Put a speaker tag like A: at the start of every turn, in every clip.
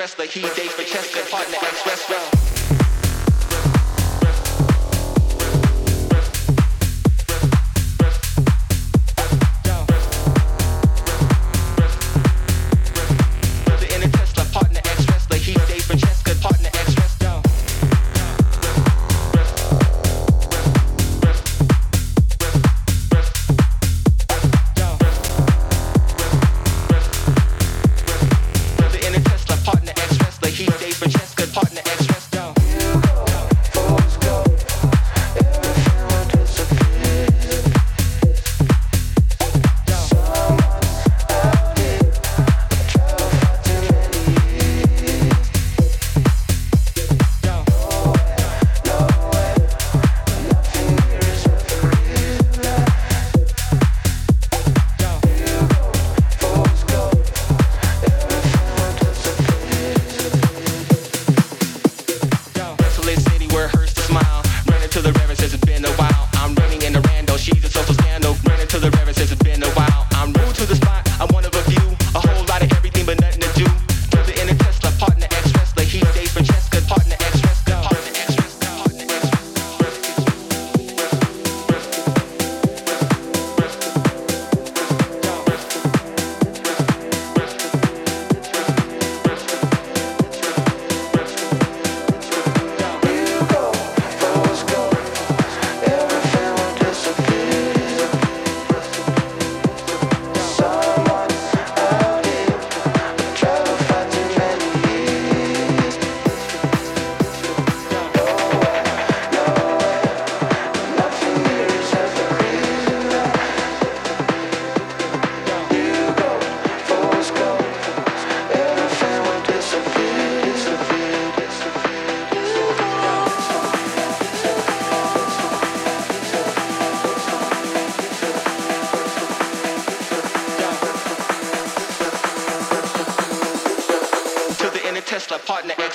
A: ex wrestler. He dates for Cheska, partner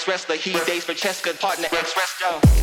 A: he dates for Cheska, partner ex wrestler.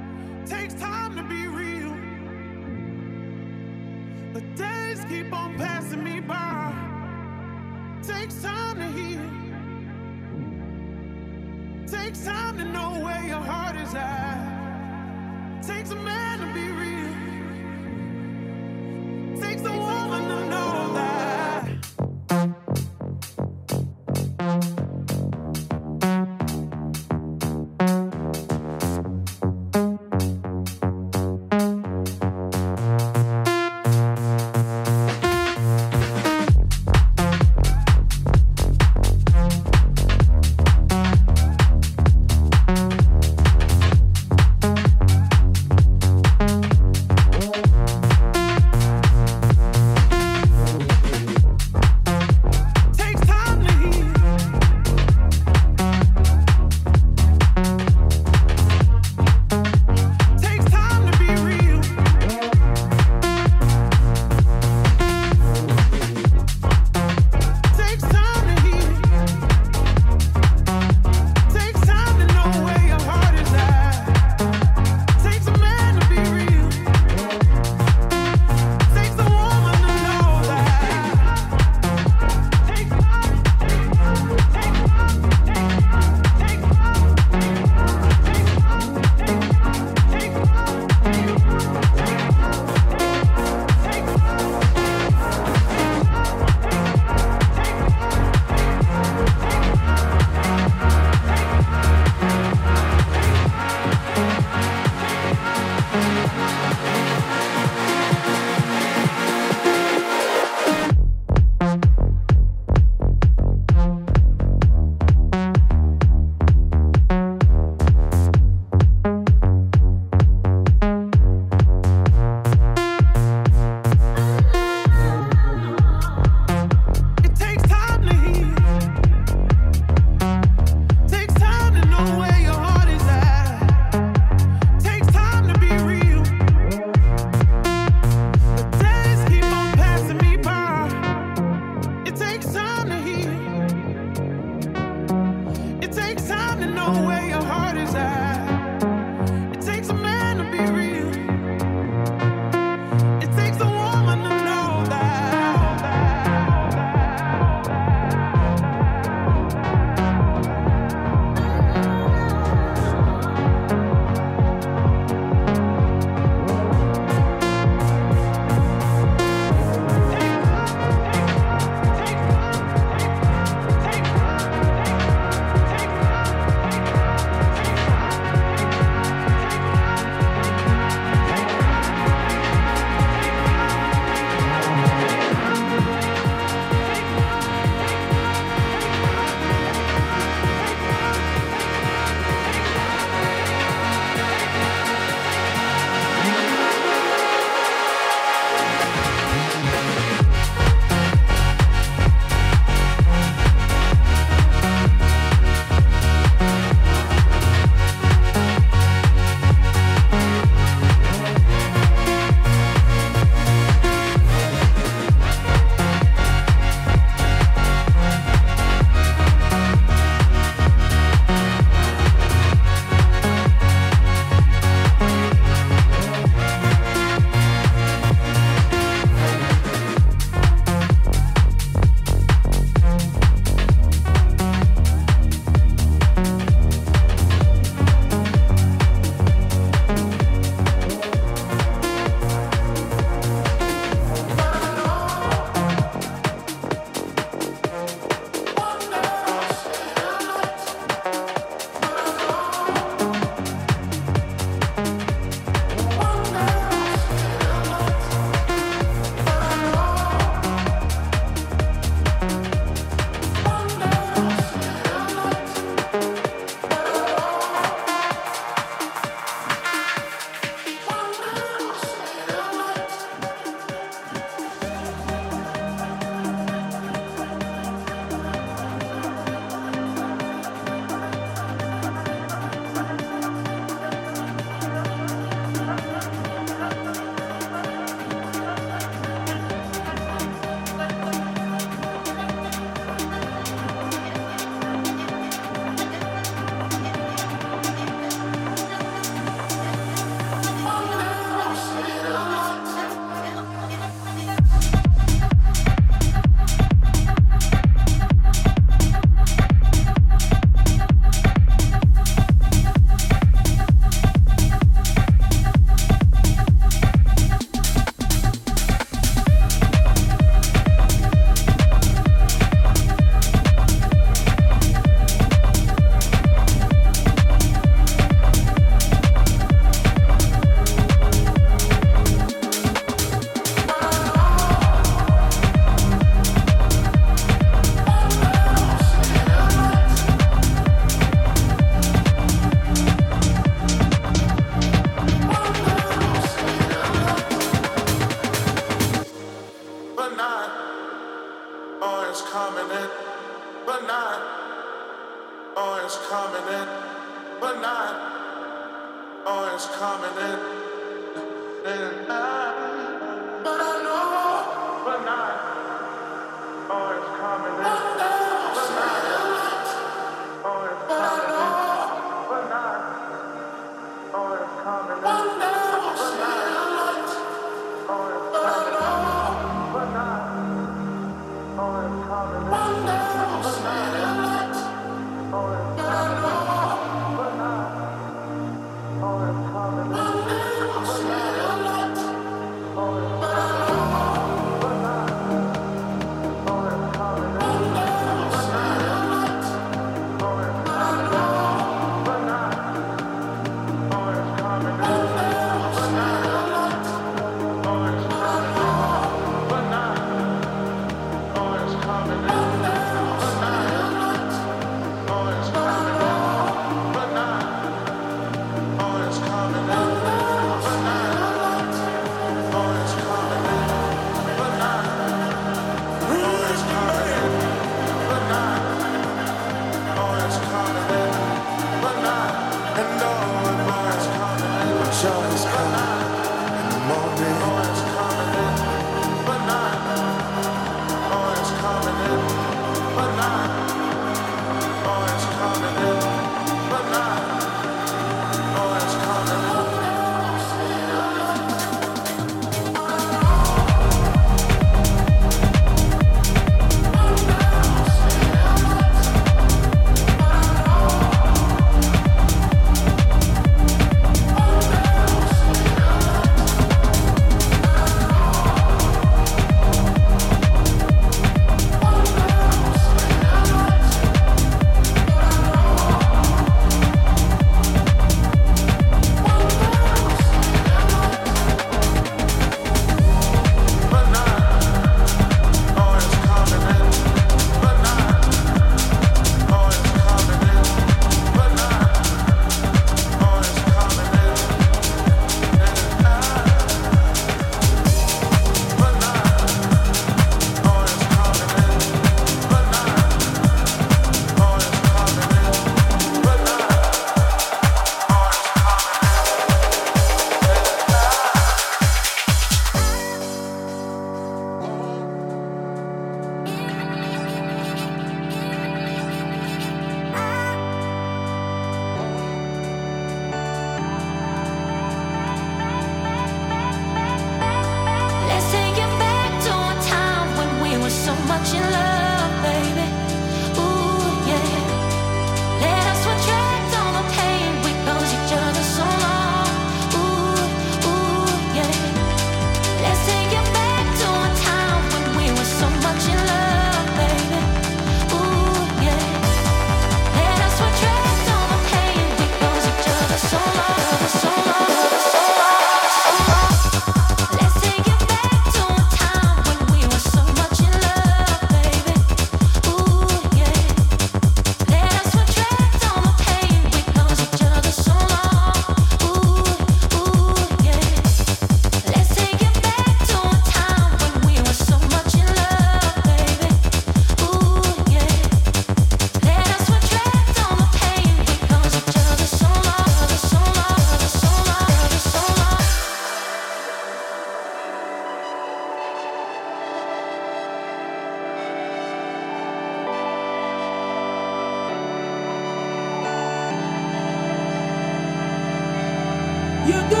B: You do